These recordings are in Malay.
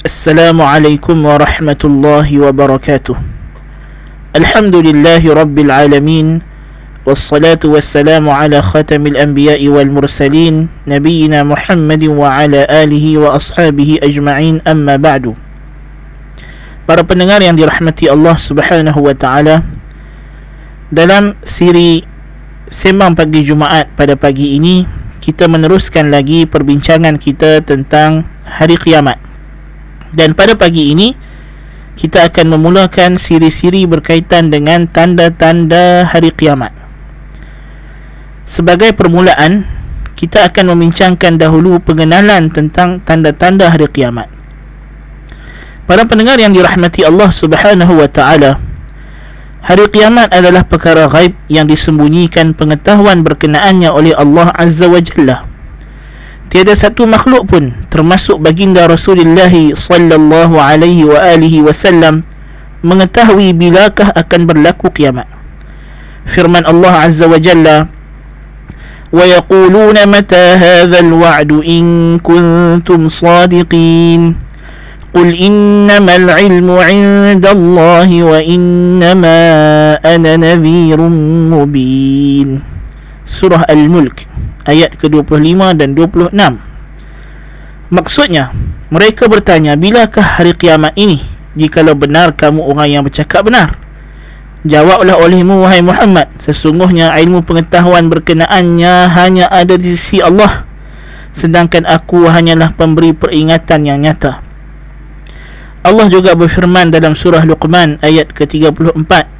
Assalamualaikum warahmatullahi wabarakatuh. الله وبركاته الحمد لله رب العالمين والصلاة والسلام على ختم الأنبياء والمرسلين نبينا محمد وعلى آله وأصحابه أجمعين أما بعد Para pendengar yang dirahmati Allah subhanahu wa ta'ala Dalam siri Sembang pagi Jumaat pada pagi ini Kita meneruskan lagi perbincangan kita tentang hari kiamat dan pada pagi ini kita akan memulakan siri-siri berkaitan dengan tanda-tanda hari kiamat. Sebagai permulaan, kita akan membincangkan dahulu pengenalan tentang tanda-tanda hari kiamat. Para pendengar yang dirahmati Allah Subhanahu wa taala, hari kiamat adalah perkara gaib yang disembunyikan pengetahuan berkenaannya oleh Allah Azza wa Jalla. Tiada satu makhluk pun termasuk baginda Rasulullah sallallahu alaihi wa alihi wasallam mengetahui bilakah akan berlaku kiamat. Firman Allah Azza wa Jalla ويقولون متى هذا الوعد إن كنتم صادقين قل إنما العلم عند الله وإنما أنا نذير مبين Surah Al-Mulk ayat ke-25 dan 26 Maksudnya mereka bertanya bilakah hari kiamat ini jikalau benar kamu orang yang bercakap benar? Jawablah olehmu wahai Muhammad Sesungguhnya ilmu pengetahuan berkenaannya hanya ada di sisi Allah Sedangkan aku hanyalah pemberi peringatan yang nyata. Allah juga berfirman dalam surah Luqman ayat ke-34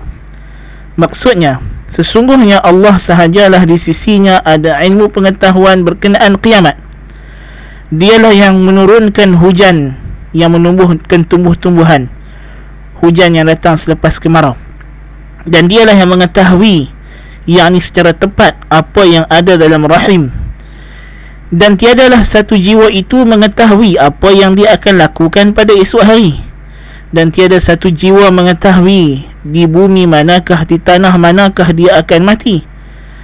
Maksudnya, sesungguhnya Allah sahajalah di sisinya ada ilmu pengetahuan berkenaan kiamat. Dialah yang menurunkan hujan yang menumbuhkan tumbuh-tumbuhan. Hujan yang datang selepas kemarau. Dan dialah yang mengetahui yakni secara tepat apa yang ada dalam rahim. Dan tiadalah satu jiwa itu mengetahui apa yang dia akan lakukan pada esok hari. Dan tiada satu jiwa mengetahui di bumi manakah di tanah manakah dia akan mati?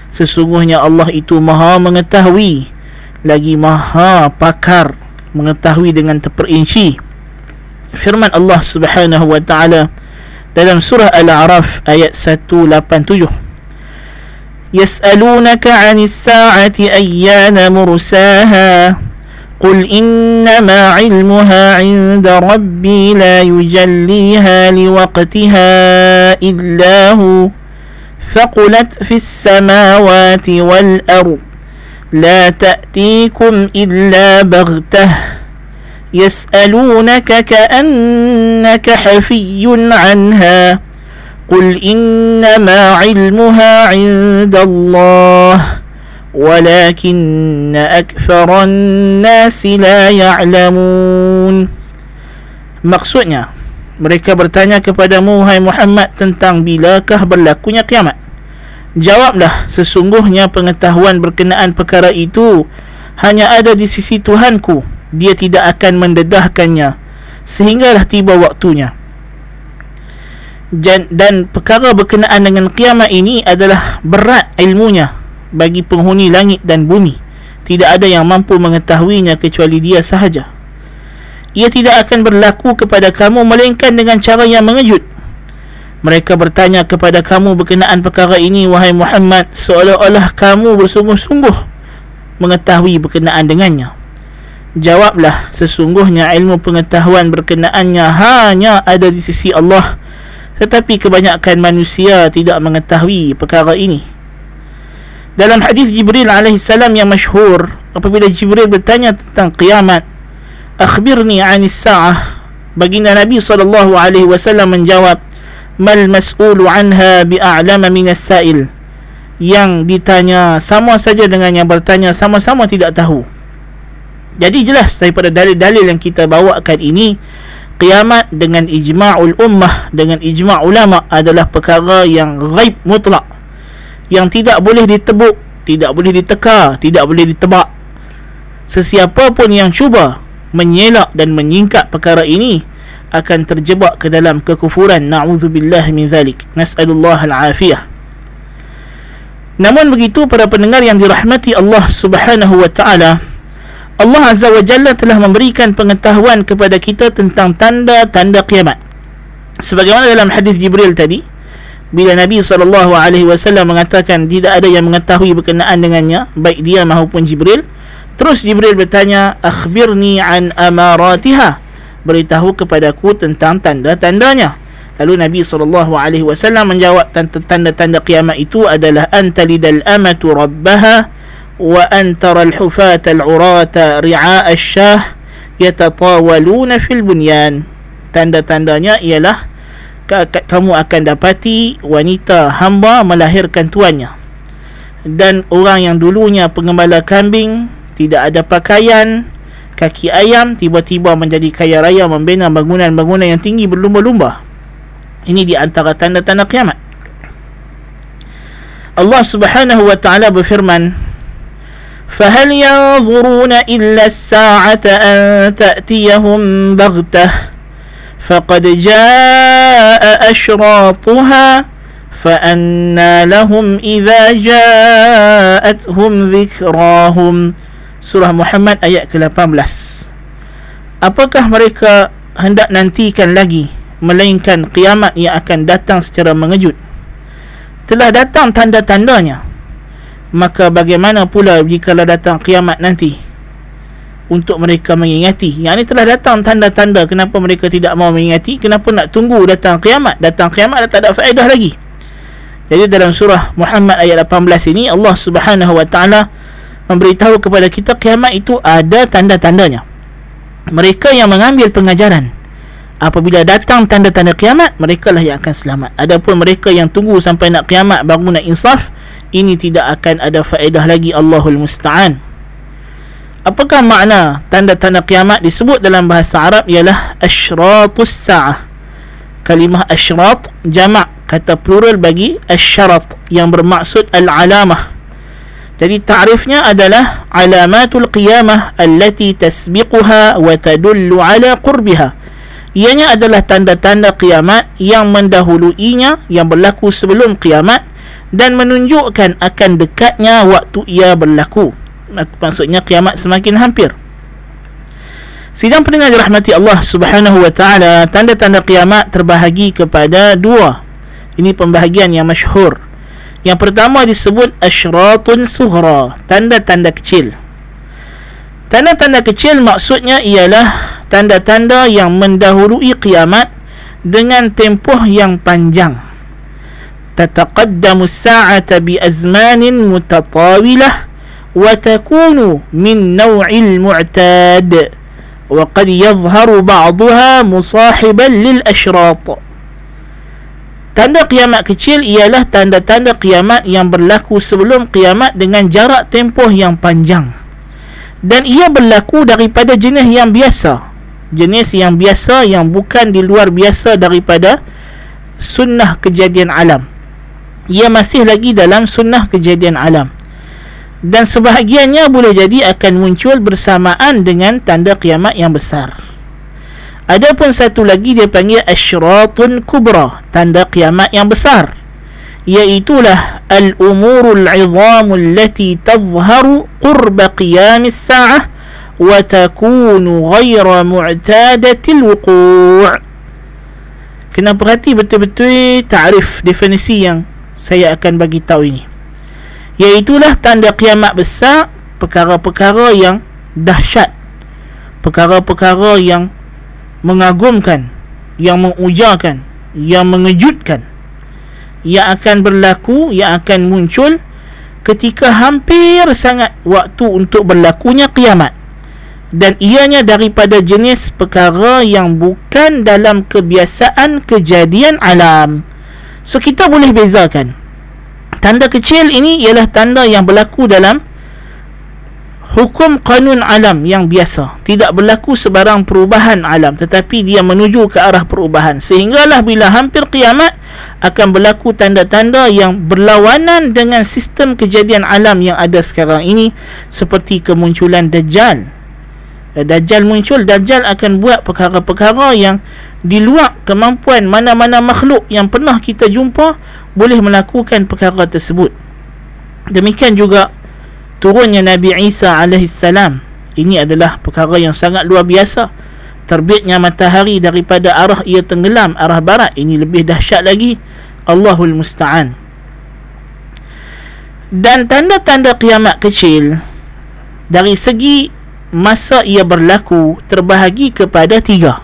Sesungguhnya Allah itu maha mengetahui lagi maha pakar mengetahui dengan terperinci. Firman Allah Subhanahu wa taala dalam surah Al-A'raf ayat 187 Yas'alunaka 'anis sa'ati ayyana mursaha قل إنما علمها عند ربي لا يجليها لوقتها إلا هو ثقلت في السماوات والأرض لا تأتيكم إلا بغته يسألونك كأنك حفي عنها قل إنما علمها عند الله ولكن أكثر الناس لا يعلمون Maksudnya Mereka bertanya kepadamu Hai Muhammad tentang bilakah berlakunya kiamat Jawablah Sesungguhnya pengetahuan berkenaan perkara itu Hanya ada di sisi Tuhanku Dia tidak akan mendedahkannya Sehinggalah tiba waktunya dan perkara berkenaan dengan kiamat ini adalah berat ilmunya bagi penghuni langit dan bumi. Tidak ada yang mampu mengetahuinya kecuali dia sahaja. Ia tidak akan berlaku kepada kamu melainkan dengan cara yang mengejut. Mereka bertanya kepada kamu berkenaan perkara ini wahai Muhammad seolah-olah kamu bersungguh-sungguh mengetahui berkenaan dengannya. Jawablah sesungguhnya ilmu pengetahuan berkenaannya hanya ada di sisi Allah tetapi kebanyakan manusia tidak mengetahui perkara ini dalam hadis Jibril alaihi salam yang masyhur apabila Jibril bertanya tentang kiamat akhbirni anis sa'ah? Baginda Nabi sallallahu alaihi wasallam menjawab mal mas'ulu anha bi'a'lama min as-sa'il yang ditanya sama saja dengan yang bertanya sama-sama tidak tahu. Jadi jelas daripada dalil-dalil yang kita bawakan ini kiamat dengan ijma'ul ummah dengan ijma' ulama adalah perkara yang ghaib mutlak yang tidak boleh ditebuk tidak boleh diteka tidak boleh ditebak. Sesiapa pun yang cuba menyelak dan menyingkap perkara ini akan terjebak ke dalam kekufuran. Na'udzubillah min zalik. Nas'alullah al-afiyah. Namun begitu para pendengar yang dirahmati Allah subhanahu wa ta'ala Allah Azza wa Jalla telah memberikan pengetahuan kepada kita tentang tanda-tanda kiamat. Sebagaimana dalam hadis Jibril tadi, bila Nabi sallallahu alaihi wasallam mengatakan tidak ada yang mengetahui berkenaan dengannya baik dia maupun Jibril terus Jibril bertanya akhbirni an amaratiha? Beritahu kepadaku tentang tanda-tandanya. Lalu Nabi sallallahu alaihi wasallam menjawab tanda-tanda kiamat itu adalah antalidal amatu rabbaha wa antara alhufat alurata ria'a asyah yatatawaluna fil bunyan. Tanda-tandanya ialah kamu akan dapati wanita hamba melahirkan tuannya dan orang yang dulunya pengembala kambing tidak ada pakaian kaki ayam tiba-tiba menjadi kaya raya membina bangunan-bangunan yang tinggi berlumba-lumba ini di antara tanda-tanda kiamat Allah Subhanahu wa taala berfirman فهل ينظرون إلا الساعة أن تأتيهم بغتة فقد جاء أشراطها فأنى لهم إذا جاءتهم ذكراهم Surah Muhammad ayat ke-18 Apakah mereka hendak nantikan lagi Melainkan kiamat yang akan datang secara mengejut Telah datang tanda-tandanya maka bagaimana pula jika datang kiamat nanti Untuk mereka mengingati. Yang ini telah datang tanda-tanda kenapa mereka tidak mau mengingati kenapa nak tunggu datang kiamat. Datang kiamat dah tak ada faedah lagi. Jadi dalam surah Muhammad ayat 18 ini Allah subhanahu wa ta'ala memberitahu kepada kita kiamat itu ada tanda-tandanya. Mereka yang mengambil pengajaran. Apabila datang tanda-tanda kiamat mereka lah yang akan selamat. Adapun mereka yang tunggu sampai nak kiamat baru nak insaf ini tidak akan ada faedah lagi. Allahul Musta'an apakah makna tanda-tanda kiamat disebut dalam bahasa Arab ialah asyratus sa'ah? Kalimah asyrat jamak kata plural bagi asyarat yang bermaksud al-alamah. Jadi ta'rifnya adalah alamatul qiyamah allati tasbiquha wa tadullu ala qurbiha. Ianya adalah tanda-tanda kiamat yang mendahuluinya yang berlaku sebelum kiamat dan menunjukkan akan dekatnya waktu ia berlaku maksudnya kiamat semakin hampir. Sidang pendengar dirahmati Allah Subhanahu wa taala, tanda-tanda kiamat terbahagi kepada dua. Ini pembahagian yang masyhur. Yang pertama disebut asyratun sughra, tanda-tanda kecil. Tanda-tanda kecil maksudnya ialah tanda-tanda yang mendahului kiamat dengan tempoh yang panjang. Tataqaddamu as-sa'ata bi azmanin mutatawilah وتكون من نوع المعتاد وقد يظهر بعضها مصاحبا للأشراط Tanda kiamat kecil ialah tanda-tanda kiamat yang berlaku sebelum kiamat dengan jarak tempoh yang panjang. Dan ia berlaku daripada jenis yang biasa. Jenis yang biasa yang bukan di luar biasa daripada sunnah kejadian alam ia masih lagi dalam sunnah kejadian alam dan sebahagiannya boleh jadi akan muncul bersamaan dengan tanda kiamat yang besar. Adapun satu lagi dia panggil asyratun kubra tanda kiamat yang besar. Iaitulah al-umurul izamu allati tazharu qurba qiyamis sa'ah wa takunu ghayra mu'tadatil wuqu' kena perhati betul-betul ta'rif definisi yang saya akan bagi tahu ini iaitulah tanda kiamat besar perkara-perkara yang dahsyat perkara-perkara yang mengagumkan yang mengujarkan yang mengejutkan. Yang akan berlaku yang akan muncul ketika hampir sangat waktu untuk berlakunya kiamat. Dan ianya daripada jenis perkara yang bukan dalam kebiasaan kejadian alam. So kita boleh bezakan Tanda kecil ini ialah tanda yang berlaku dalam hukum kanun alam yang biasa. Tidak berlaku sebarang perubahan alam tetapi dia menuju ke arah perubahan. Sehinggalah bila hampir kiamat akan berlaku tanda-tanda yang berlawanan dengan sistem kejadian alam yang ada sekarang ini seperti kemunculan dajjal. Eh, dajjal muncul dajjal akan buat perkara-perkara yang di luar kemampuan mana-mana makhluk yang pernah kita jumpa boleh melakukan perkara tersebut. Demikian juga turunnya Nabi Isa alaihissalam ini adalah perkara yang sangat luar biasa. Terbitnya matahari daripada arah ia tenggelam arah barat. Ini lebih dahsyat lagi. Allahul Musta'an. Dan tanda-tanda kiamat kecil dari segi masa ia berlaku terbahagi kepada tiga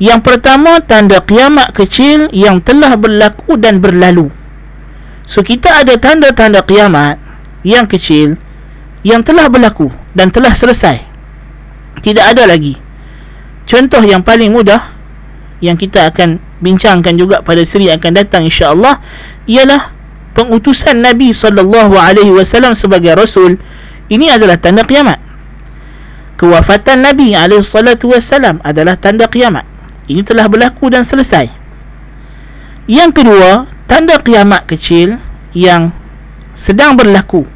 yang pertama tanda kiamat kecil yang telah berlaku dan berlalu. So kita ada tanda-tanda kiamat yang kecil yang telah berlaku dan telah selesai. Tidak ada lagi. Contoh yang paling mudah yang kita akan bincangkan juga pada seri akan datang insya-Allah ialah pengutusan Nabi sallallahu alaihi wasallam sebagai rasul. Ini adalah tanda kiamat. Kewafatan Nabi alaihi salatu wasallam adalah tanda kiamat ini telah berlaku dan selesai. Yang kedua tanda kiamat kecil yang sedang berlaku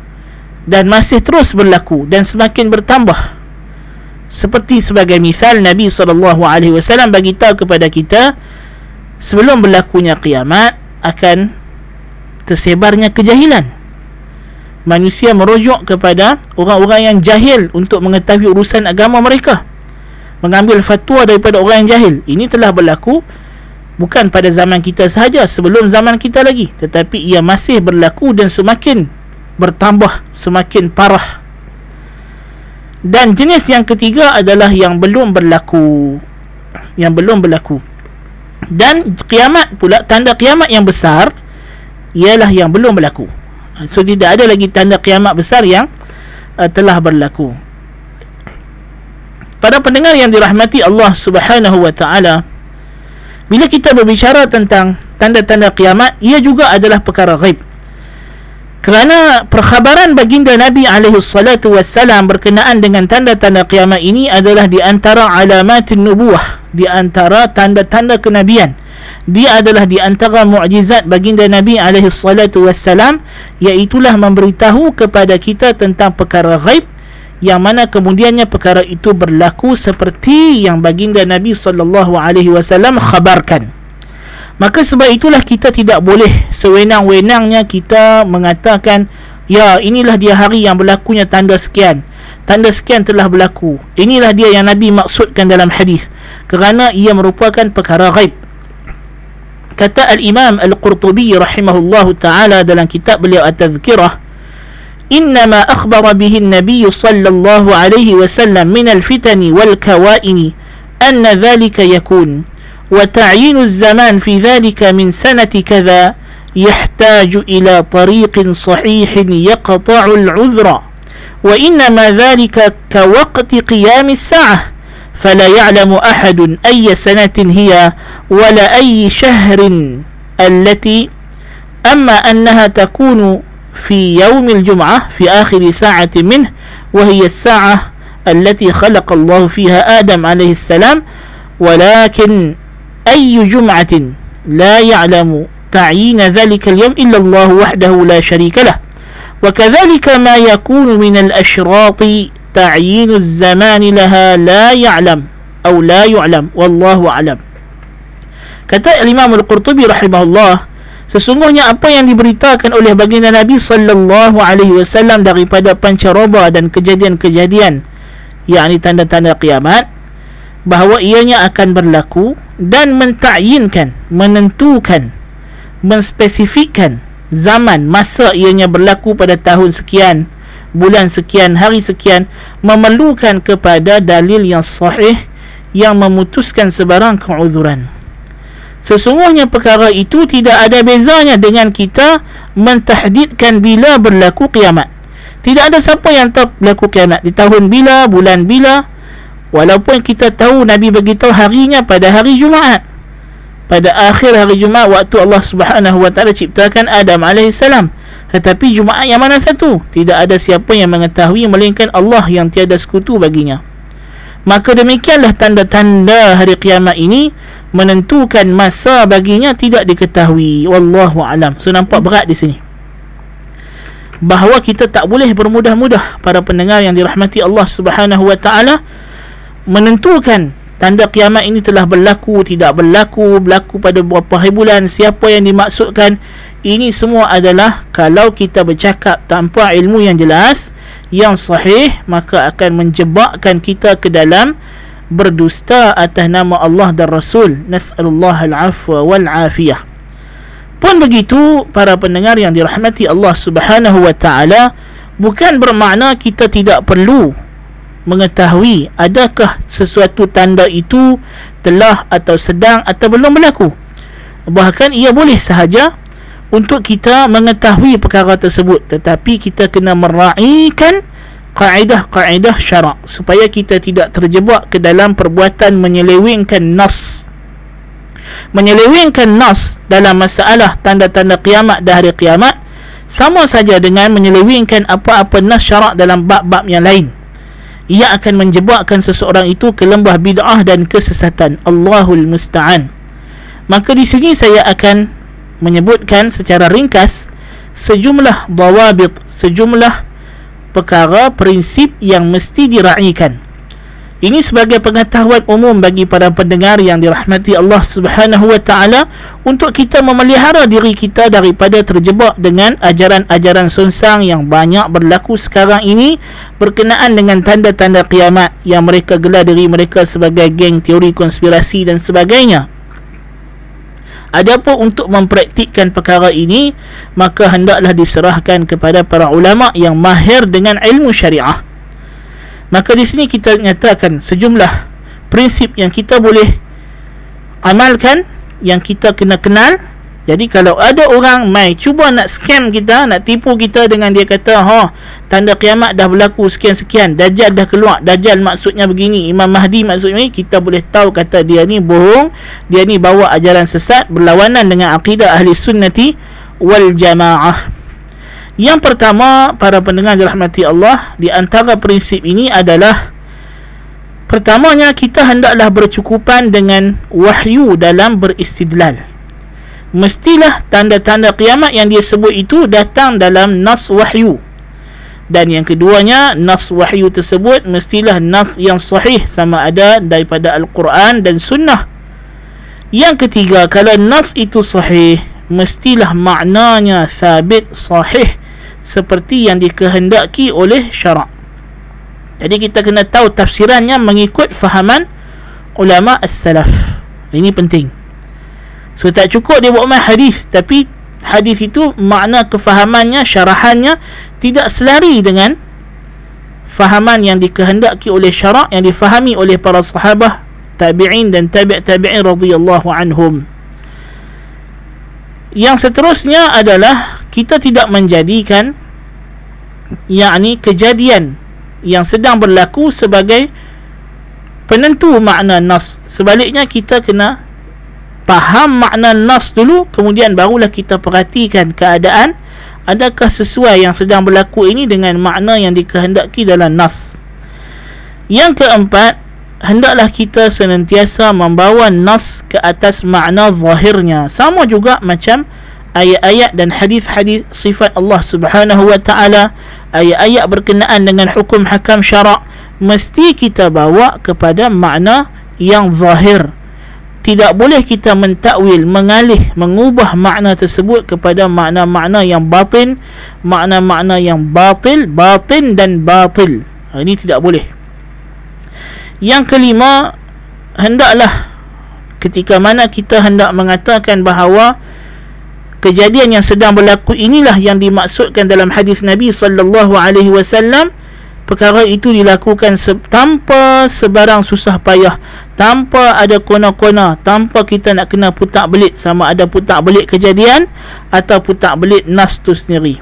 dan masih terus berlaku dan semakin bertambah. Seperti sebagai misal Nabi SAW bagi tahu kepada kita sebelum berlakunya kiamat akan tersebarnya kejahilan. Manusia merujuk kepada orang-orang yang jahil untuk mengetahui urusan agama mereka mengambil fatwa daripada orang yang jahil. Ini telah berlaku bukan pada zaman kita sahaja sebelum zaman kita lagi. Tetapi ia masih berlaku dan semakin bertambah semakin parah. Dan jenis yang ketiga adalah yang belum berlaku yang belum berlaku. Dan kiamat pula tanda kiamat yang besar ialah yang belum berlaku. So tidak ada lagi tanda kiamat besar yang uh, telah berlaku para pendengar yang dirahmati Allah Subhanahu wa taala bila kita berbicara tentang tanda-tanda kiamat ia juga adalah perkara ghaib kerana perkhabaran baginda Nabi alaihi salatu wassalam berkenaan dengan tanda-tanda kiamat ini adalah di antara alamat nubuah, di antara tanda-tanda kenabian. Dia adalah di antara mukjizat baginda Nabi alaihi salatu wassalam iaitu memberitahu kepada kita tentang perkara ghaib yang mana kemudiannya perkara itu berlaku seperti yang baginda Nabi sallallahu alaihi wasallam khabarkan. Maka sebab itulah kita tidak boleh sewenang-wenangnya kita mengatakan Ya inilah dia hari yang berlakunya tanda sekian. Tanda sekian telah berlaku. Inilah dia yang Nabi maksudkan dalam hadis. Kerana ia merupakan perkara ghaib. Kata Al-Imam Al-Qurtubi rahimahullahu ta'ala dalam kitab beliau At-Tazkirah إنما أخبر به النبي صلى الله عليه وسلم من الفتن والكوائن أن ذلك يكون وتعيين الزمان في ذلك من سنة كذا يحتاج إلى طريق صحيح يقطع العذر وإنما ذلك كوقت قيام الساعة فلا يعلم أحد أي سنة هي ولا أي شهر التي أما أنها تكون في يوم الجمعة في آخر ساعة منه وهي الساعة التي خلق الله فيها آدم عليه السلام. ولكن أي جمعة لا يعلم تعيين ذلك اليوم إلا الله وحده لا شريك له. وكذلك ما يكون من الأشراط تعيين الزمان لها لا يعلم أو لا يعلم والله أعلم. kata Imam Al-Qurtubi rahimahullah sesungguhnya apa yang diberitakan oleh baginda Nabi sallallahu alaihi wasallam daripada pancaroba dan kejadian-kejadian yakni tanda-tanda kiamat bahawa ianya akan berlaku dan mentakyinkan, menentukan, menspesifikkan zaman masa ianya berlaku pada tahun sekian, bulan sekian, hari sekian memerlukan kepada dalil yang sahih yang memutuskan sebarang keuzuran. Sesungguhnya perkara itu tidak ada bezanya dengan kita mentahdidkan bila berlaku kiamat. Tidak ada siapa yang tahu berlaku kiamat di tahun bila, bulan bila, Walaupun kita tahu Nabi beritahu harinya pada hari Jumaat. pada akhir hari Jumaat waktu Allah Subhanahu wa taala ciptakan Adam alaihi salam tetapi Jumaat yang mana satu tidak ada siapa yang mengetahui melainkan Allah yang tiada sekutu baginya maka demikianlah tanda-tanda hari kiamat ini menentukan masa baginya tidak diketahui. Wallahu alam. So nampak berat di sini. Bahawa kita tak boleh bermudah-mudah para pendengar yang dirahmati Allah Subhanahu wa taala menentukan tanda kiamat ini telah berlaku tidak berlaku berlaku pada beberapa hari bulan siapa yang dimaksudkan ini semua adalah kalau kita bercakap tanpa ilmu yang jelas yang sahih maka akan menjebakkan kita ke dalam berdusta atas nama Allah dan Rasul. Nas'alullah al-afwa wal-afiyah. Pun begitu para pendengar yang dirahmati Allah Subhanahu wa taala bukan bermakna kita tidak perlu mengetahui adakah sesuatu tanda itu telah atau sedang atau belum berlaku. Bahkan ia boleh sahaja untuk kita mengetahui perkara tersebut. Tetapi kita kena meraihkan kaedah-kaedah syarak supaya kita tidak terjebak ke dalam perbuatan menyelewengkan nas. Menyelewengkan nas dalam masalah tanda-tanda kiamat dan hari kiamat sama saja dengan menyelewengkan apa-apa nas syarak dalam bab-bab yang lain. Ia akan menjebakkan seseorang itu ke lembah bid'ah dan kesesatan. Allahul Musta'an. Maka di sini saya akan menyebutkan secara ringkas sejumlah dawabit sejumlah perkara prinsip yang mesti diraihkan ini sebagai pengetahuan umum bagi para pendengar yang dirahmati Allah Subhanahu wa taala untuk kita memelihara diri kita daripada terjebak dengan ajaran-ajaran sonsang yang banyak berlaku sekarang ini berkenaan dengan tanda-tanda kiamat yang mereka gelar diri mereka sebagai geng teori konspirasi dan sebagainya. Adapun untuk mempraktikkan perkara ini maka hendaklah diserahkan kepada para ulama yang mahir dengan ilmu syariah. Maka di sini kita nyatakan sejumlah prinsip yang kita boleh amalkan yang kita kena kenal jadi kalau ada orang mai cuba nak scam kita, nak tipu kita dengan dia kata, "Ha, tanda kiamat dah berlaku sekian-sekian, dajjal dah keluar. Dajjal maksudnya begini, Imam Mahdi maksudnya ini." Kita boleh tahu kata dia ni bohong, dia ni bawa ajaran sesat berlawanan dengan akidah ahli sunnati wal jamaah. Yang pertama para pendengar dirahmati Allah di antara prinsip ini adalah pertamanya kita hendaklah bercukupan dengan wahyu dalam beristidlal. Mestilah tanda-tanda kiamat yang dia sebut itu datang dalam nas wahyu. Dan yang keduanya nas wahyu tersebut mestilah nas yang sahih sama ada daripada al-Quran dan sunnah. Yang ketiga kalau nas itu sahih mestilah maknanya sabit sahih seperti yang dikehendaki oleh syarak. Jadi kita kena tahu tafsirannya mengikut fahaman ulama as-salaf. Ini penting. So tak cukup dia buat main hadis tapi hadis itu makna kefahamannya, syarahannya tidak selari dengan fahaman yang dikehendaki oleh syarak yang difahami oleh para sahabat tabi'in dan tabi' tabi'in radhiyallahu anhum. Yang seterusnya adalah kita tidak menjadikan yakni kejadian yang sedang berlaku sebagai penentu makna nas. Sebaliknya kita kena faham makna nas dulu kemudian barulah kita perhatikan keadaan adakah sesuai yang sedang berlaku ini dengan makna yang dikehendaki dalam nas. Yang keempat, hendaklah kita senantiasa membawa nas ke atas makna zahirnya. Sama juga macam ayat-ayat dan hadis-hadis sifat Allah Subhanahu wa taala. Ayat-ayat berkenaan dengan hukum hakam syarak mesti kita bawa kepada makna yang zahir tidak boleh kita mentakwil mengalih mengubah makna tersebut kepada makna-makna yang batin makna-makna yang batil batin dan batil. Ha, ini tidak boleh. Yang kelima hendaklah ketika mana kita hendak mengatakan bahawa kejadian yang sedang berlaku inilah yang dimaksudkan dalam hadis Nabi sallallahu alaihi wasallam perkara itu dilakukan se- tanpa sebarang susah payah tanpa ada kona-kona tanpa kita nak kena putak belit sama ada putak belit kejadian atau putak belit nas tu sendiri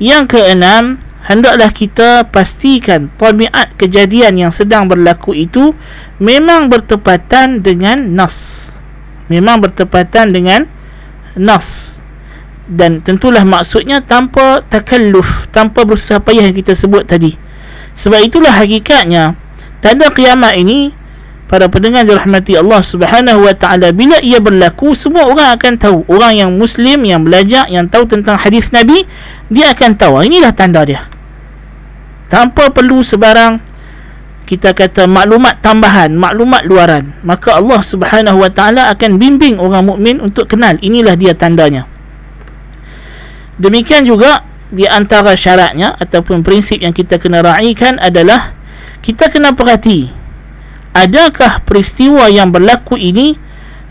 yang keenam hendaklah kita pastikan tabiat kejadian yang sedang berlaku itu memang bertepatan dengan nas. memang bertepatan dengan nas dan tentulah maksudnya tanpa takalluf tanpa berusaha payah yang kita sebut tadi. Sebab itulah hakikatnya tanda kiamat ini para pendengar dirahmati Allah Subhanahu wa taala bila ia berlaku semua orang akan tahu. Orang yang muslim yang belajar yang tahu tentang hadis nabi dia akan tahu. Inilah tanda dia. Tanpa perlu sebarang kita kata maklumat tambahan maklumat luaran maka Allah Subhanahu wa taala akan bimbing orang mukmin untuk kenal. Inilah dia tandanya Demikian juga di antara syaratnya ataupun prinsip yang kita kena raikan adalah kita kena perhati adakah peristiwa yang berlaku ini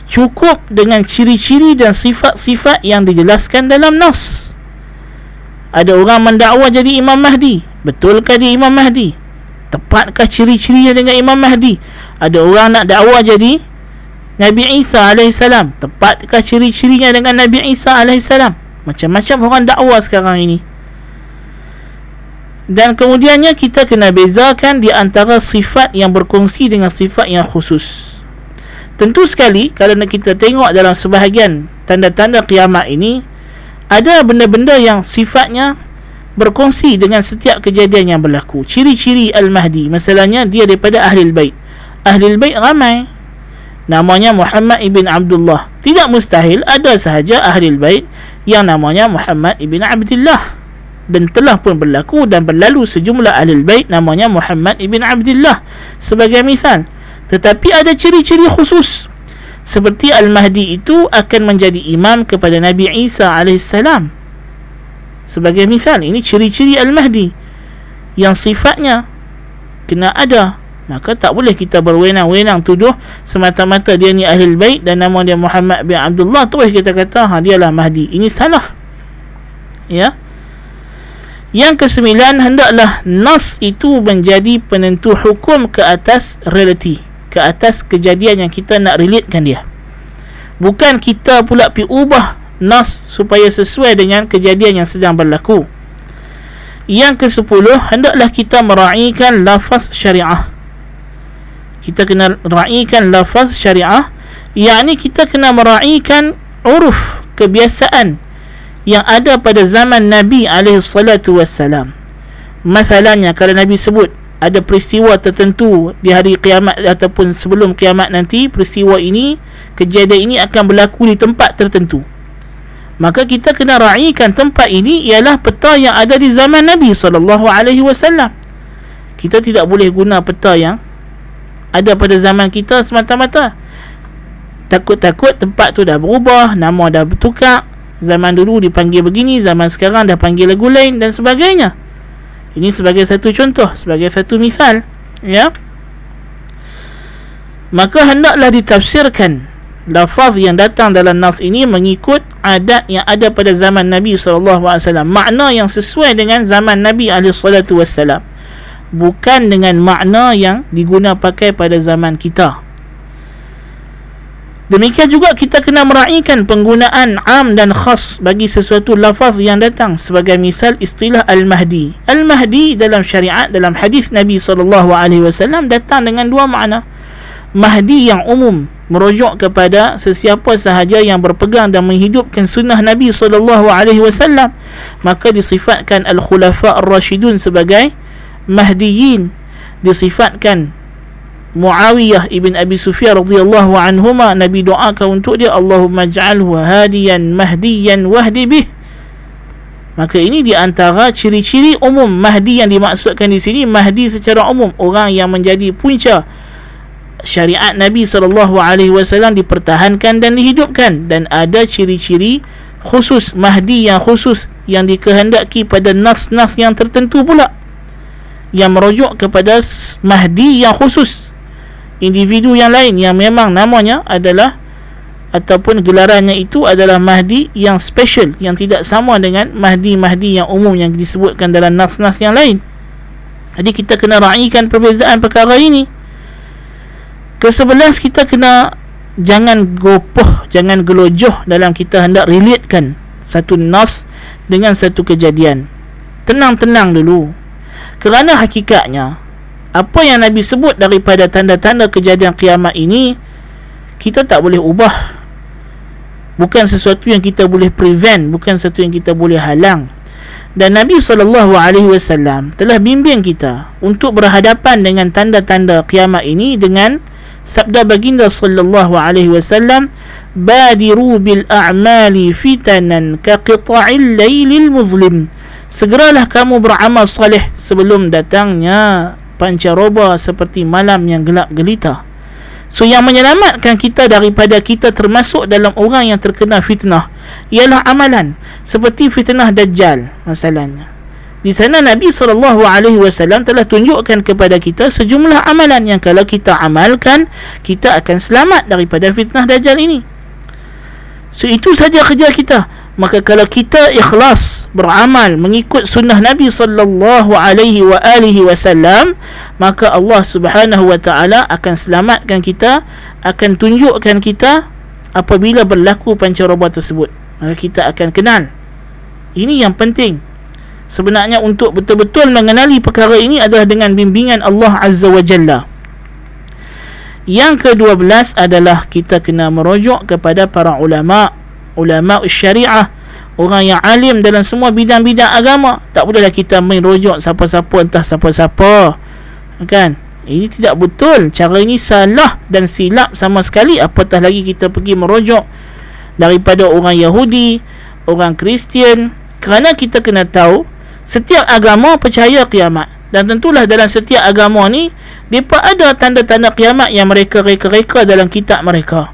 cukup dengan ciri-ciri dan sifat-sifat yang dijelaskan dalam nas. Ada orang mendakwa jadi Imam Mahdi. Betulkah dia Imam Mahdi? Tepatkah ciri-cirinya dengan Imam Mahdi? Ada orang nak dakwa jadi Nabi Isa AS. Tepatkah ciri-cirinya dengan Nabi Isa AS? Macam-macam orang dakwah sekarang ini. Dan kemudiannya kita kena bezakan di antara sifat yang berkongsi dengan sifat yang khusus. Tentu sekali kalau kita tengok dalam sebahagian tanda-tanda kiamat ini ada benda-benda yang sifatnya berkongsi dengan setiap kejadian yang berlaku. Ciri-ciri Al-Mahdi masalahnya dia daripada Ahli Bait. Ahli Bait ramai. Namanya Muhammad ibn Abdullah. Tidak mustahil ada sahaja Ahli Bait yang namanya Muhammad ibn Abdullah. Dan telah pun berlaku dan berlalu sejumlah ahli bait namanya Muhammad ibn Abdullah sebagai misal. Tetapi ada ciri-ciri khusus. Seperti Al-Mahdi itu akan menjadi imam kepada Nabi Isa AS sebagai misal ini ciri-ciri Al-Mahdi yang sifatnya kena ada maka tak boleh kita berwenang-wenang tuduh semata-mata dia ni ahli bait dan nama dia Muhammad bin Abdullah. Terus kita kata ha dialah Mahdi. Ini salah. Ya? Yang kesembilan hendaklah nas itu menjadi penentu hukum ke atas realiti ke atas kejadian yang kita nak relatekan dia. Bukan kita pula pi ubah nas supaya sesuai dengan kejadian yang sedang berlaku. Yang ke sepuluh hendaklah kita meraihkan lafaz syariah kita kena raikan lafaz syariah yakni kita kena meraihkan uruf kebiasaan yang ada pada zaman Nabi alaihi salatu wassalam. Masalahnya kalau Nabi sebut ada peristiwa tertentu di hari kiamat ataupun sebelum kiamat nanti peristiwa ini kejadian ini akan berlaku di tempat tertentu. Maka kita kena raikan tempat ini ialah peta yang ada di zaman Nabi sallallahu alaihi wasallam. Kita tidak boleh guna peta yang ada pada zaman kita semata-mata. Takut-takut tempat tu dah berubah nama dah bertukar. Zaman dulu dipanggil begini zaman sekarang dah panggil lagu lain dan sebagainya. Ini sebagai satu contoh sebagai satu misal ya. Maka hendaklah ditafsirkan lafaz yang datang dalam nas ini mengikut adat yang ada pada zaman Nabi SAW makna yang sesuai dengan zaman Nabi SAW bukan dengan makna yang diguna pakai pada zaman kita. Demikian juga kita kena meraihkan penggunaan am dan khas bagi sesuatu lafaz yang datang sebagai misal istilah Al-Mahdi. Al-Mahdi dalam syariat dalam hadis Nabi SAW datang dengan dua makna. Mahdi yang umum merujuk kepada sesiapa sahaja yang berpegang dan menghidupkan sunnah Nabi SAW maka disifatkan Al-Khulafa Ar-Rashidun sebagai Mahdiyin disifatkan Muawiyah ibn Abi Sufyan radhiyallahu anhuma Nabi doakan untuk dia Allahumma ja'alhu hadiyan mahdiyan wahdi bih. Maka ini di antara ciri-ciri umum Mahdi yang dimaksudkan di sini. Mahdi secara umum orang yang menjadi punca syariat Nabi sallallahu alaihi wasallam dipertahankan dan dihidupkan. Dan ada ciri-ciri khusus Mahdi yang khusus yang dikehendaki pada nas-nas yang tertentu pula yang merujuk kepada Mahdi yang khusus. Individu yang lain yang memang namanya adalah ataupun gelarannya itu adalah Mahdi yang special yang tidak sama dengan Mahdi-Mahdi yang umum yang disebutkan dalam nas-nas yang lain. Jadi kita kena raikan perbezaan perkara ini. Kesebelas kita kena jangan gopoh jangan gelojoh dalam kita hendak relatekan satu nas dengan satu kejadian. Tenang-tenang dulu kerana hakikatnya apa yang Nabi sebut daripada tanda-tanda kejadian kiamat ini kita tak boleh ubah. Bukan sesuatu yang kita boleh prevent bukan sesuatu yang kita boleh halang. Dan Nabi SAW telah bimbing kita untuk berhadapan dengan tanda-tanda kiamat ini dengan sabda baginda sallallahu alaihi wasallam badiru bil a'mali fitanan ka qita'il lailil muzlim segeralah kamu beramal soleh sebelum datangnya pancaroba seperti malam yang gelap gelita So yang menyelamatkan kita daripada kita termasuk dalam orang yang terkena fitnah ialah amalan seperti fitnah dajjal masalahnya. Di sana Nabi SAW telah tunjukkan kepada kita sejumlah amalan yang kalau kita amalkan kita akan selamat daripada fitnah dajjal ini. So itu saja kerja kita maka kalau kita ikhlas beramal mengikut sunnah Nabi sallallahu alaihi wa alihi wasallam maka Allah Subhanahu wa taala akan selamatkan kita akan tunjukkan kita apabila berlaku pancaroba tersebut. Maka kita akan kenal. Ini yang penting. Sebenarnya untuk betul-betul mengenali perkara ini adalah dengan bimbingan Allah azza wa jalla. Yang ke-12 adalah kita kena merujuk kepada para ulama' ulama syariah orang yang alim dalam semua bidang-bidang agama tak bolehlah kita main rujuk siapa-siapa entah siapa-siapa. Kan? Ini tidak betul. Cara ini salah dan silap sama sekali. Apatah lagi kita pergi merujuk daripada orang Yahudi orang Kristian? Kerana kita kena tahu setiap agama percaya kiamat. Dan tentulah dalam setiap agama ni mereka ada tanda-tanda kiamat yang mereka reka-reka dalam kitab mereka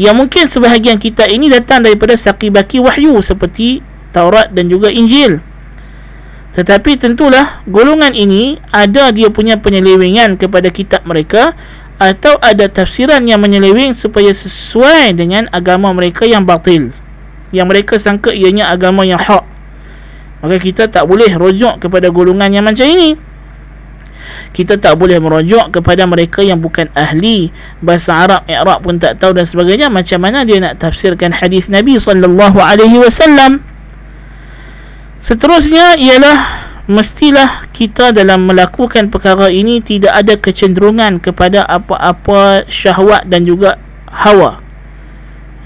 yang mungkin sebahagian kita ini datang daripada sakibaki wahyu seperti Taurat dan juga Injil. Tetapi tentulah golongan ini ada dia punya penyelewengan kepada kitab mereka atau ada tafsiran yang menyeleweng supaya sesuai dengan agama mereka yang batil. Yang mereka sangka ianya agama yang hak. Maka kita tak boleh rujuk kepada golongan yang macam ini kita tak boleh merujuk kepada mereka yang bukan ahli. Bahasa Arab, Arab pun tak tahu dan sebagainya. Macam mana dia nak tafsirkan hadis Nabi sallallahu alaihi wasallam? Seterusnya ialah mestilah kita dalam melakukan perkara ini tidak ada kecenderungan kepada apa-apa syahwat dan juga hawa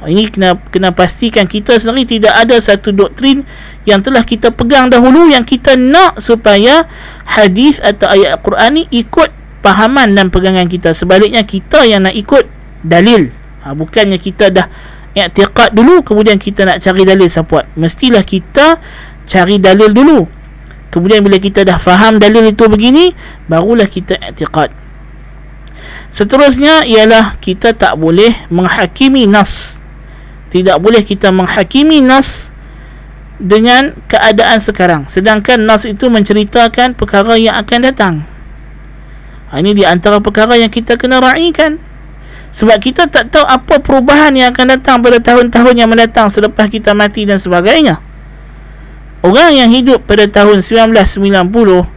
ini kena kena pastikan kita sendiri tidak ada satu doktrin yang telah kita pegang dahulu yang kita nak supaya hadis atau ayat Al-Quran ni ikut pahaman dan pegangan kita. Sebaliknya kita yang nak ikut dalil. Ha, bukannya kita dah i'tiqad dulu kemudian kita nak cari dalil support. Mestilah kita cari dalil dulu. Kemudian bila kita dah faham dalil itu begini, barulah kita i'tiqad. Seterusnya ialah kita tak boleh menghakimi nas tidak boleh kita menghakimi nas dengan keadaan sekarang. Sedangkan nas itu menceritakan perkara yang akan datang. Ha, ini di antara perkara yang kita kena raikan. Sebab kita tak tahu apa perubahan yang akan datang pada tahun-tahun yang mendatang selepas kita mati dan sebagainya. Orang yang hidup pada tahun 1990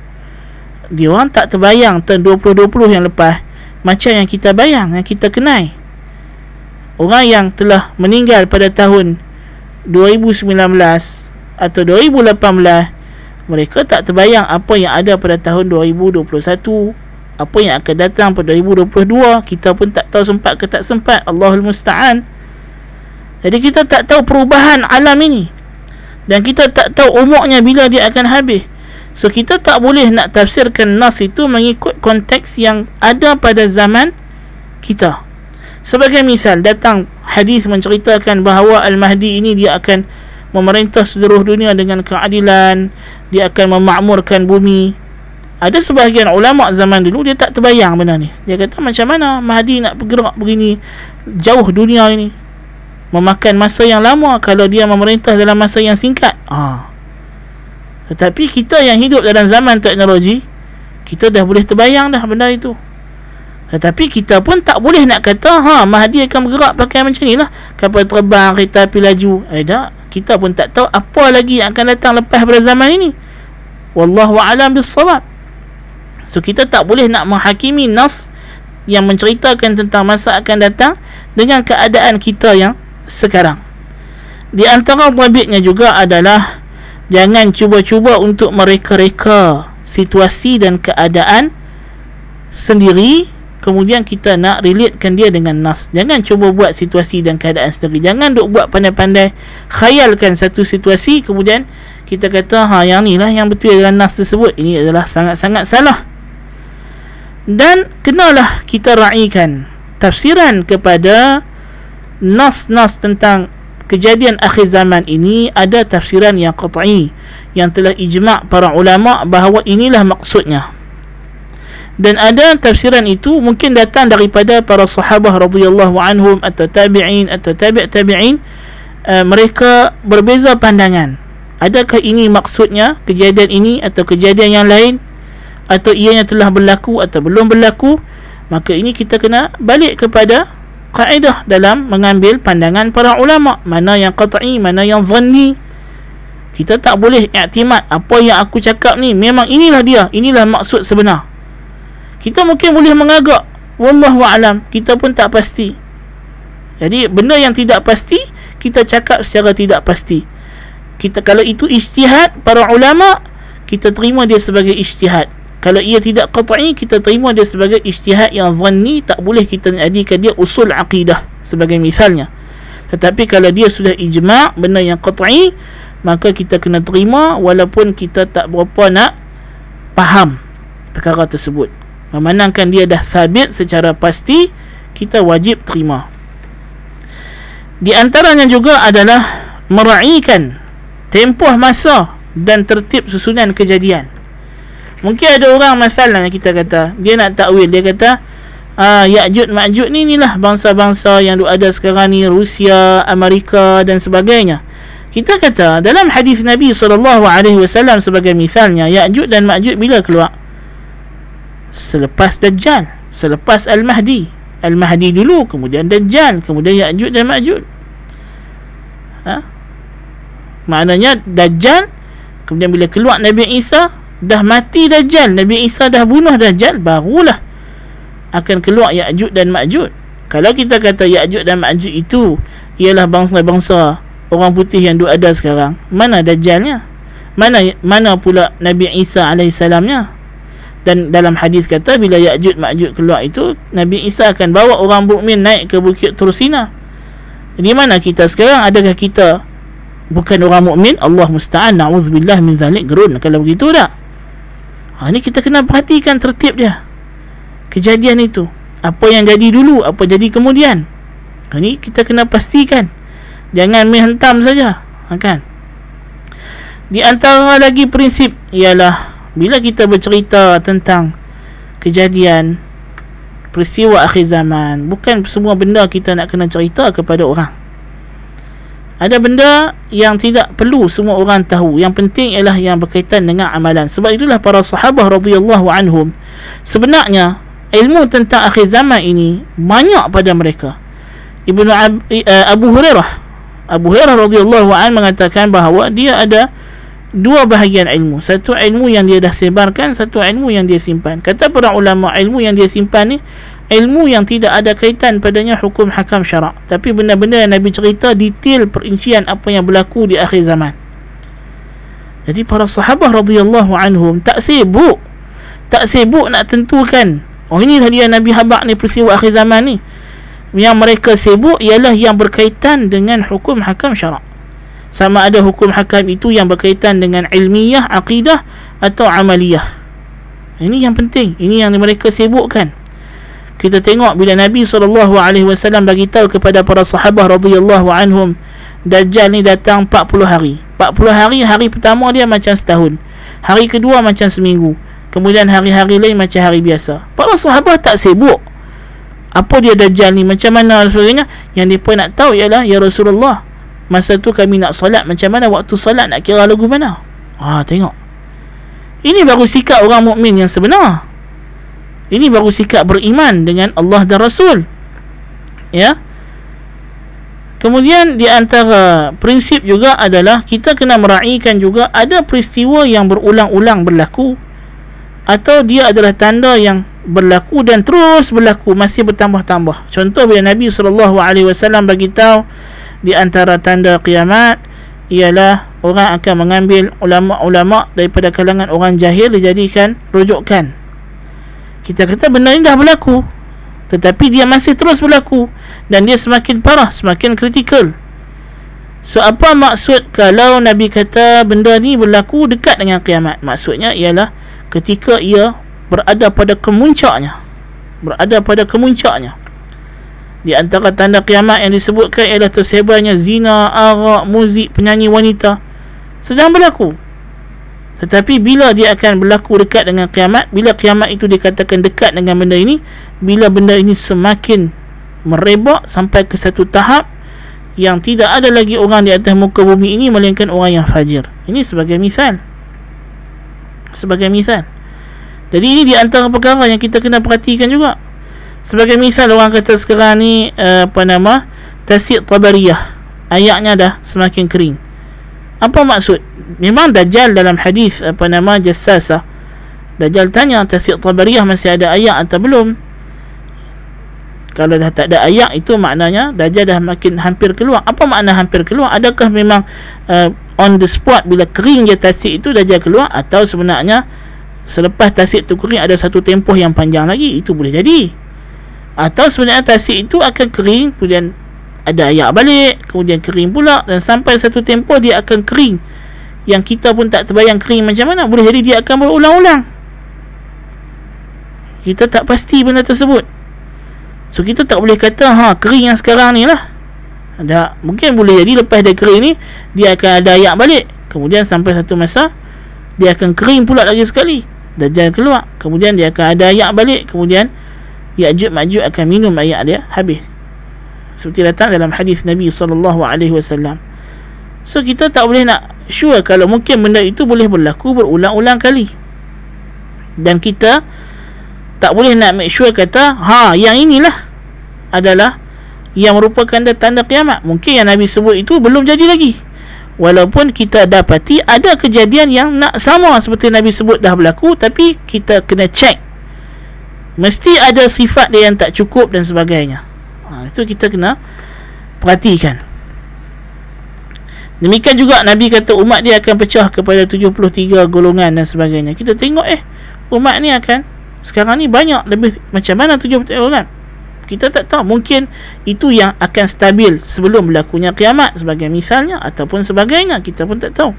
dia orang tak terbayang tahun 2020 yang lepas macam yang kita bayang yang kita kenai orang yang telah meninggal pada tahun 2019 atau 2018 mereka tak terbayang apa yang ada pada tahun 2021 apa yang akan datang pada 2022 kita pun tak tahu sempat ke tak sempat. Allahul Musta'an. Jadi kita tak tahu perubahan alam ini. Dan kita tak tahu umurnya bila dia akan habis. So kita tak boleh nak tafsirkan nas itu mengikut konteks yang ada pada zaman kita Sebagai misal datang hadis menceritakan bahawa Al-Mahdi ini dia akan memerintah seluruh dunia dengan keadilan, dia akan memakmurkan bumi. Ada sebahagian ulama zaman dulu dia tak terbayang benda ni. Dia kata macam mana Mahdi nak bergerak begini jauh dunia ini. Memakan masa yang lama kalau dia memerintah dalam masa yang singkat. Ha. Tetapi kita yang hidup dalam zaman teknologi, kita dah boleh terbayang dah benda itu. Tetapi kita pun tak boleh nak kata ha Mahdi akan bergerak pakai macam ni lah. Kapal terbang, kereta api laju. Eh tak. Kita pun tak tahu apa lagi yang akan datang lepas pada zaman ini. Wallahu a'lam bisawab So kita tak boleh nak menghakimi nas Yang menceritakan tentang masa akan datang Dengan keadaan kita yang sekarang. Di antara wabitnya juga adalah Jangan cuba-cuba untuk mereka-reka Situasi dan keadaan Sendiri kemudian kita nak relatekan dia dengan nas. Jangan cuba buat situasi dan keadaan sendiri. Jangan duk buat pandai-pandai. Khayalkan satu situasi kemudian kita kata ha yang ni lah yang betul dengan nas tersebut. Ini adalah sangat-sangat salah. Dan kenalah kita raikan tafsiran kepada nas-nas tentang kejadian akhir zaman ini. Ada tafsiran yang qat'i yang telah ijma' para ulama bahawa inilah maksudnya dan ada tafsiran itu mungkin datang daripada para sahabah radhiyallahu anhum atau tabi'in atau tabi' tabi'in uh, mereka berbeza pandangan. Adakah ini maksudnya kejadian ini atau kejadian yang lain? Atau ianya telah berlaku atau belum berlaku? Maka ini kita kena balik kepada kaedah dalam mengambil pandangan para ulama. Mana yang qat'i mana yang zanni. Kita tak boleh iktimad apa yang aku cakap ni. Memang inilah dia inilah maksud sebenar kita mungkin boleh mengagak. Wallahu alam. Kita pun tak pasti. Jadi benda yang tidak pasti kita cakap secara tidak pasti. Kita kalau itu ijtihad para ulama kita terima dia sebagai ijtihad. Kalau ia tidak qat'i kita terima dia sebagai ijtihad yang zanni tak boleh kita jadikan dia usul akidah sebagai misalnya. Tetapi kalau dia sudah ijma' benda yang qat'i maka kita kena terima walaupun kita tak berapa nak faham perkara tersebut memandangkan dia dah sabit secara pasti kita wajib terima. Di antaranya juga adalah meraihkan tempoh masa dan tertib susunan kejadian. Mungkin ada orang masalah yang kita kata. Dia nak takwil Dia kata ah, Ya'jud Ma'jud ni inilah bangsa-bangsa yang ada sekarang ni Rusia, Amerika dan sebagainya. Kita kata dalam hadis Nabi SAW sebagai misalnya Ya'jud dan Ma'jud bila keluar? Selepas Dajjal Selepas Al-Mahdi. Al-Mahdi dulu Kemudian Dajjal Kemudian Ya'jud dan Ma'jud ha? Maknanya Dajjal Kemudian bila keluar Nabi Isa dah mati Dajjal. Nabi Isa dah bunuh Dajjal barulah akan keluar Ya'jud dan Ma'jud kalau kita kata Ya'jud dan Ma'jud itu ialah bangsa-bangsa orang putih yang duk ada sekarang mana Dajjalnya? Mana mana pula Nabi Isa alaihissalamnya dan dalam hadis kata bila Ya'jud Ma'jud keluar itu Nabi Isa akan bawa orang mukmin naik ke bukit Tursina di mana kita sekarang adakah kita bukan orang mukmin Allah musta'an na'udzubillah min zalik gerun kalau begitu tak Ha, ni kita kena perhatikan tertib dia. Kejadian itu. Apa yang jadi dulu, apa jadi kemudian. Ha, ni kita kena pastikan. Jangan main hentam saja. Ha, kan? Di antara lagi prinsip ialah bila kita bercerita tentang kejadian peristiwa akhir zaman, bukan semua benda kita nak kena cerita kepada orang. Ada benda yang tidak perlu semua orang tahu. Yang penting ialah yang berkaitan dengan amalan. Sebab itulah para sahabat radhiyallahu anhum sebenarnya ilmu tentang akhir zaman ini banyak pada mereka. Ibnu Ab, uh, Abu Hurairah Abu Hurairah radhiyallahu an mengatakan bahawa dia ada dua bahagian ilmu. Satu ilmu yang dia dah sebarkan satu ilmu yang dia simpan. Kata para ulama ilmu yang dia simpan ni ilmu yang tidak ada kaitan padanya hukum hakam syarak. Tapi benda-benda yang Nabi cerita detail perincian apa yang berlaku di akhir zaman. Jadi para sahabat radhiyallahu anhum tak sibuk. Tak sibuk nak tentukan oh ini dia Nabi habak ni peristiwa akhir zaman ni. Yang mereka sibuk ialah yang berkaitan dengan hukum hakam syarak sama ada hukum hakam itu yang berkaitan dengan ilmiah, akidah atau amaliyah. Ini yang penting. Ini yang mereka sibukkan. Kita tengok bila Nabi SAW bagi tahu kepada para sahabat radhiyallahu anhum Dajjal ni datang 40 hari. 40 hari hari pertama dia macam setahun. Hari kedua macam seminggu. Kemudian hari-hari lain macam hari biasa. Para sahabat tak sibuk. Apa dia Dajjal ni? Macam mana? Sebagainya yang mereka nak tahu ialah ya Rasulullah masa tu kami nak solat macam mana waktu solat nak kira lagu mana ha tengok ini baru sikap orang mukmin yang sebenar ini baru sikap beriman dengan Allah dan Rasul. Ya. Kemudian di antara prinsip juga adalah kita kena meraihkan juga ada peristiwa yang berulang-ulang berlaku atau dia adalah tanda yang berlaku dan terus berlaku masih bertambah-tambah. Contoh bila Nabi sallallahu alaihi wasallam bagi tahu di antara tanda kiamat ialah orang akan mengambil ulama-ulama daripada kalangan orang jahil dijadikan rujukan. Kita kata benda ni dah berlaku tetapi dia masih terus berlaku dan dia semakin parah semakin kritikal. So apa maksud kalau nabi kata benda ni berlaku dekat dengan kiamat? Maksudnya ialah ketika ia berada pada kemuncaknya. Berada pada kemuncaknya di antara tanda kiamat yang disebutkan ialah tersebarnya zina, arak, muzik, penyanyi wanita. Sedang berlaku. Tetapi bila dia akan berlaku dekat dengan kiamat bila kiamat itu dikatakan dekat dengan benda ini bila benda ini semakin merebak sampai ke satu tahap yang tidak ada lagi orang di atas muka bumi ini melainkan orang yang fajir. Ini sebagai misal. Sebagai misal. Jadi ini di antara perkara yang kita kena perhatikan juga sebagai misal orang kata sekarang ni uh, apa nama? Tasik tabariyah. Ayatnya dah semakin kering. Apa maksud? Memang Dajjal dalam hadis apa nama? Jassasa. Dajjal tanya Tasik Tabariyah masih ada ayat atau belum? Kalau dah tak ada ayat itu maknanya Dajjal dah makin hampir keluar. Apa makna hampir keluar? Adakah memang uh, on the spot bila kering je tasik itu Dajjal keluar? Atau sebenarnya selepas tasik itu kering ada satu tempoh yang panjang lagi? Itu boleh jadi atau sebenarnya tasik itu akan kering kemudian ada ayat balik kemudian kering pula dan sampai satu tempoh dia akan kering. Yang kita pun tak terbayang kering macam mana boleh jadi dia akan berulang-ulang. Kita tak pasti benda tersebut. So kita tak boleh kata ha kering yang sekarang ni lah. Ada mungkin boleh jadi lepas dia kering ni dia akan ada ayak balik. Kemudian sampai satu masa dia akan kering pula lagi sekali. Dajjal keluar. Kemudian dia akan ada ayak balik. Kemudian Ya'jud Ma'jud akan minum ayak dia habis seperti datang dalam hadis Nabi sallallahu alaihi wasallam So kita tak boleh nak sure kalau mungkin benda itu boleh berlaku berulang-ulang kali. Dan kita tak boleh nak make sure kata ha yang inilah adalah yang merupakan tanda kiamat. Mungkin yang Nabi sebut itu belum jadi lagi. Walaupun kita dapati ada kejadian yang nak sama seperti Nabi sebut dah berlaku tapi kita kena check. Mesti ada sifat dia yang tak cukup dan sebagainya. Ha, itu kita kena perhatikan. Demikian juga Nabi kata umat dia akan pecah kepada 73 golongan dan sebagainya. Kita tengok eh umat ni akan sekarang ni banyak lebih macam mana 73 golongan. Kita tak tahu mungkin itu yang akan stabil sebelum berlakunya kiamat sebagai misalnya ataupun sebagainya kita pun tak tahu.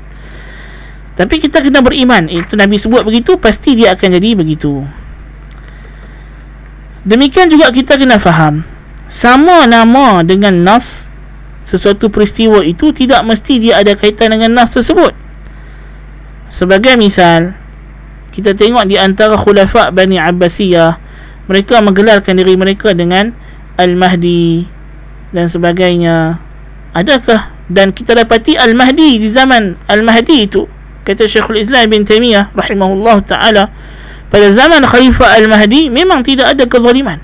Tapi kita kena beriman itu Nabi sebut begitu pasti dia akan jadi begitu. Demikian juga kita kena faham sama nama dengan nas sesuatu peristiwa itu tidak mesti dia ada kaitan dengan nas tersebut. Sebagai misal, kita tengok di antara khulafa Bani Abbasiyah, mereka menggelarkan diri mereka dengan Al-Mahdi dan sebagainya. Adakah dan kita dapati Al-Mahdi di zaman Al-Mahdi itu kata Syekhul Islam bin Taimiyah rahimahullah taala pada zaman Khalifah Al-Mahdi memang tidak ada kezaliman.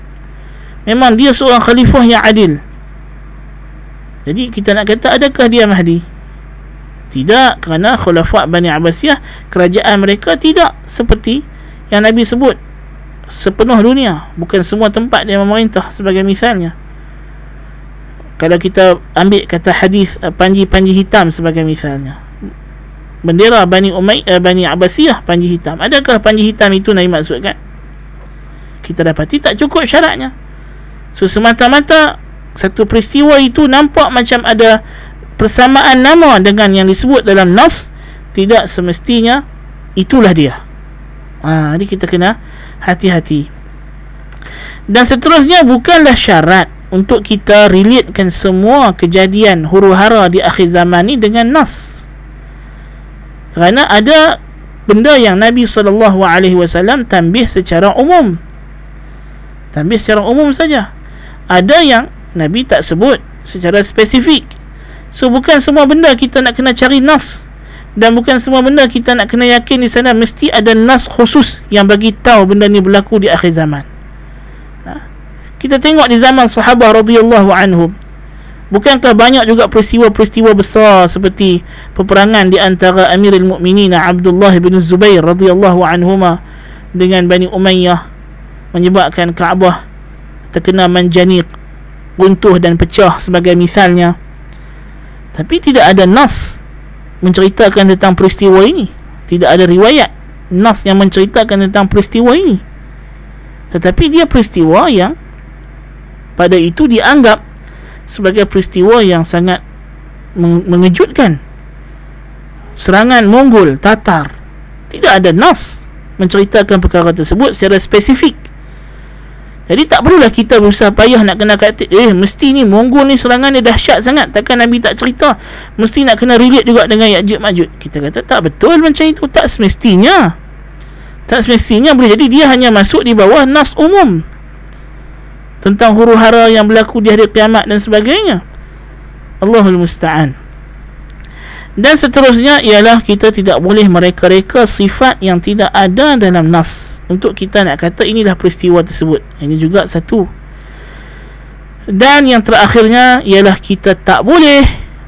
Memang dia seorang khalifah yang adil. Jadi kita nak kata adakah dia Mahdi? Tidak kerana khulafa' Bani Abbasiyah kerajaan mereka tidak seperti yang Nabi sebut sepenuh dunia bukan semua tempat dia memerintah sebagai misalnya kalau kita ambil kata hadis eh, panji-panji hitam sebagai misalnya bendera Bani Umay uh, Bani Abbasiyah panji hitam. Adakah panji hitam itu Nabi maksudkan kita dapati tak cukup syaratnya. So semata-mata satu peristiwa itu nampak macam ada persamaan nama dengan yang disebut dalam nas tidak semestinya itulah dia. Ha, jadi kita kena hati-hati. Dan seterusnya bukanlah syarat untuk kita relatekan semua kejadian huru hara di akhir zaman ini dengan nas kerana ada benda yang Nabi SAW tambih secara umum tambih secara umum saja ada yang Nabi tak sebut secara spesifik. So bukan semua benda kita nak kena cari nas dan bukan semua benda kita nak kena yakin di sana mesti ada nas khusus yang bagi tahu benda ni berlaku di akhir zaman. Ha? Kita tengok di zaman sahabat radhiyallahu anhum. Bukankah banyak juga peristiwa-peristiwa besar seperti peperangan di antara Amirul Mukminin Abdullah bin Zubair radhiyallahu anhuma dengan Bani Umayyah menyebabkan Kaabah terkena manjaniq runtuh dan pecah sebagai misalnya. Tapi tidak ada nas menceritakan tentang peristiwa ini. Tidak ada riwayat nas yang menceritakan tentang peristiwa ini. Tetapi dia peristiwa yang pada itu dianggap sebagai peristiwa yang sangat mengejutkan. Serangan Mongol Tatar. Tidak ada nas menceritakan perkara tersebut secara spesifik. Jadi tak perlulah kita berusaha payah nak kena kata eh mesti ni Mongol ni serangan dia dahsyat sangat. Takkan Nabi tak cerita mesti nak kena relate juga dengan Ya'juj Ma'juj kita kata tak betul macam itu. Tak semestinya. Tak semestinya boleh. Jadi dia hanya masuk di bawah nas umum tentang huru hara yang berlaku di hari kiamat dan sebagainya. Allahul Musta'an. Dan seterusnya ialah kita tidak boleh mereka-reka sifat yang tidak ada dalam nas. Untuk kita nak kata inilah peristiwa tersebut. Ini juga satu. Dan yang terakhirnya ialah kita tak boleh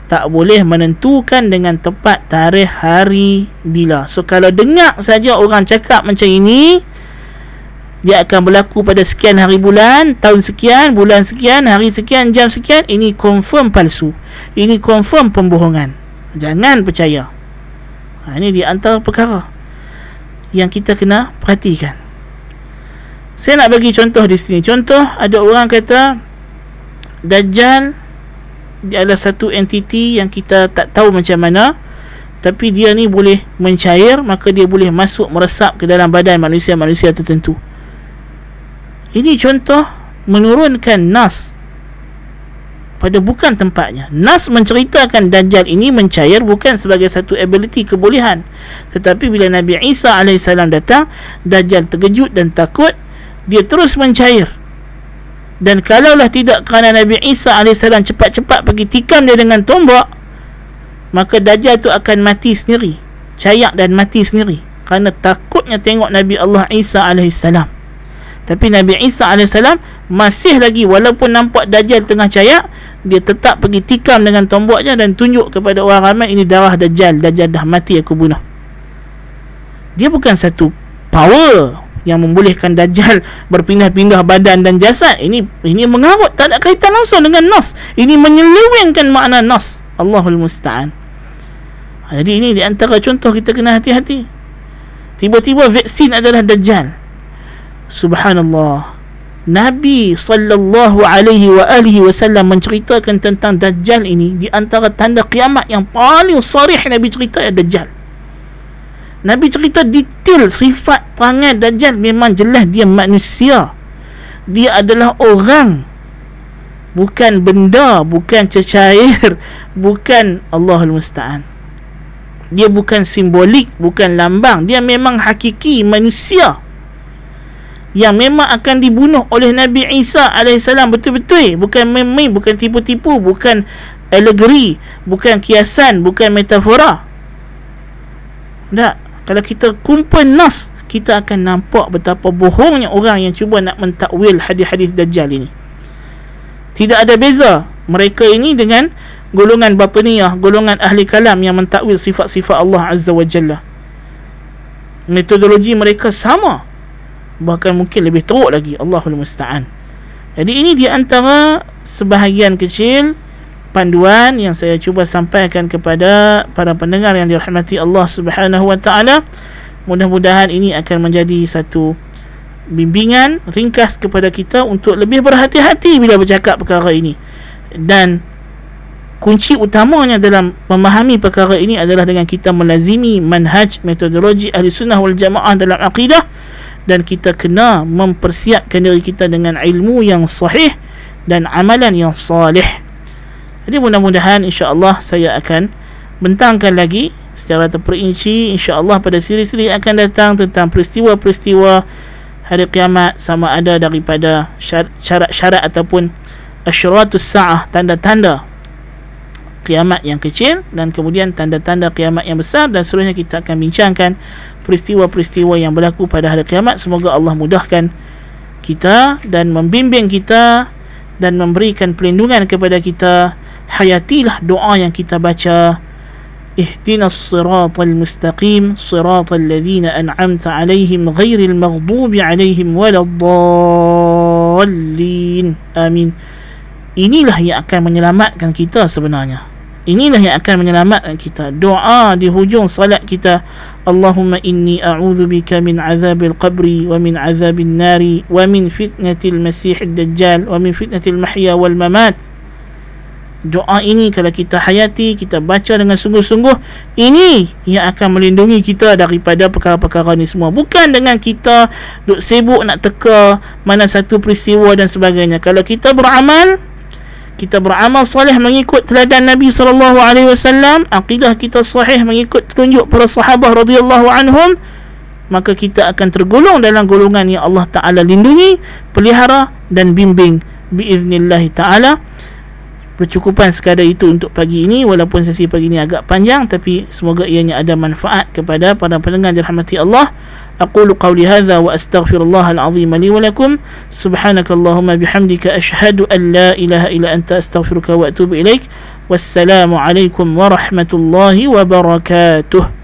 tak boleh menentukan dengan tepat tarikh hari bila. So kalau dengar saja orang cakap macam ini dia akan berlaku pada sekian hari bulan, tahun sekian, bulan sekian, hari sekian, jam sekian, ini confirm palsu. Ini confirm pembohongan. Jangan percaya. Ha, ini di antara perkara yang kita kena perhatikan. Saya nak bagi contoh di sini. Contoh ada orang kata Dajjal dia adalah satu entiti yang kita tak tahu macam mana tapi dia ni boleh mencair maka dia boleh masuk meresap ke dalam badan manusia-manusia tertentu ini contoh menurunkan nas pada bukan tempatnya. Nas menceritakan Dajjal ini mencair bukan sebagai satu ability kebolehan. Tetapi bila Nabi Isa AS datang Dajjal terkejut dan takut dia terus mencair. Dan kalaulah tidak kerana Nabi Isa AS cepat-cepat pergi tikam dia dengan tombak maka Dajjal tu akan mati sendiri. Cayak dan mati sendiri. Kerana takutnya tengok Nabi Allah Isa AS tapi Nabi Isa AS masih lagi walaupun nampak Dajjal tengah cayak dia tetap pergi tikam dengan tombaknya dan tunjuk kepada orang ramai ini darah Dajjal Dajjal dah mati aku bunuh. Dia bukan satu power yang membolehkan dajjal berpindah-pindah badan dan jasad. Ini ini mengarut tak ada kaitan langsung dengan nas. Ini menyelewengkan makna nas. Allahul musta'an. Jadi ini di antara contoh kita kena hati-hati. Tiba-tiba vaksin adalah dajjal subhanallah Nabi sallallahu alaihi wa alihi wasallam menceritakan tentang dajjal ini di antara tanda kiamat yang paling sarih Nabi cerita ya dajjal Nabi cerita detail sifat perangai Dajjal memang jelas dia manusia. Dia adalah orang. Bukan benda, bukan cecair, bukan Allahul Musta'an. Dia bukan simbolik, bukan lambang. Dia memang hakiki manusia. Yang memang akan dibunuh oleh Nabi Isa AS betul-betul. Bukan main bukan tipu-tipu, bukan alegori, bukan kiasan, bukan metafora. Tak kalau kita kumpul nas kita akan nampak betapa bohongnya orang yang cuba nak mentakwil hadis-hadis dajjal ini tidak ada beza mereka ini dengan golongan batiniyah golongan ahli kalam yang mentakwil sifat-sifat Allah Azza wa Jalla metodologi mereka sama bahkan mungkin lebih teruk lagi Allahul Musta'an jadi ini di antara sebahagian kecil panduan yang saya cuba sampaikan kepada para pendengar yang dirahmati Allah Subhanahu wa taala. Mudah-mudahan ini akan menjadi satu bimbingan ringkas kepada kita untuk lebih berhati-hati bila bercakap perkara ini. Dan kunci utamanya dalam memahami perkara ini adalah dengan kita melazimi manhaj metodologi ahli sunnah wal jamaah dalam akidah dan kita kena mempersiapkan diri kita dengan ilmu yang sahih dan amalan yang salih. Jadi mudah-mudahan insya-Allah saya akan bentangkan lagi secara terperinci insya-Allah pada siri-siri akan datang tentang peristiwa-peristiwa hari kiamat sama ada daripada syarat-syarat ataupun asyratus saah tanda-tanda kiamat yang kecil dan kemudian tanda-tanda kiamat yang besar dan seterusnya kita akan bincangkan peristiwa-peristiwa yang berlaku pada hari kiamat. Semoga Allah mudahkan kita dan membimbing kita dan memberikan perlindungan kepada kita. Hayatilah doa yang kita baca. Ihdinas siratal mustaqim siratal ladzina an'amta alaihim ghairil maghdubi alaihim waladdallin. Amin. Inilah yang akan menyelamatkan kita sebenarnya inilah yang akan menyelamatkan kita. Doa di hujung salat kita. Allahumma inni a'udzu bika min azabil qabri wa min azabil nari wa min fitnatil masih dajjal wa min fitnatil mahya wal mamat. Doa ini kalau kita hayati kita baca dengan sungguh-sungguh ini yang akan melindungi kita daripada perkara-perkara ni semua. Bukan dengan kita duk sibuk nak teka mana satu peristiwa dan sebagainya. Kalau kita beramal kita beramal soleh mengikut teladan Nabi sallallahu alaihi wasallam akidah kita sahih mengikut tunjuk para sahabat radhiyallahu anhum maka kita akan tergolong dalam golongan yang Allah taala lindungi pelihara dan bimbing biiznillah taala bercukupan sekadar itu untuk pagi ini walaupun sesi pagi ini agak panjang tapi semoga ianya ada manfaat kepada para pendengar dirahmati Allah. Aku aqulu qawli hadza wa astaghfirullahal azim li wa lakum. Subhanakallahumma bihamdika ashhadu an la ilaha illa anta astaghfiruka wa atubu ilaik. Wassalamu alaikum warahmatullahi wabarakatuh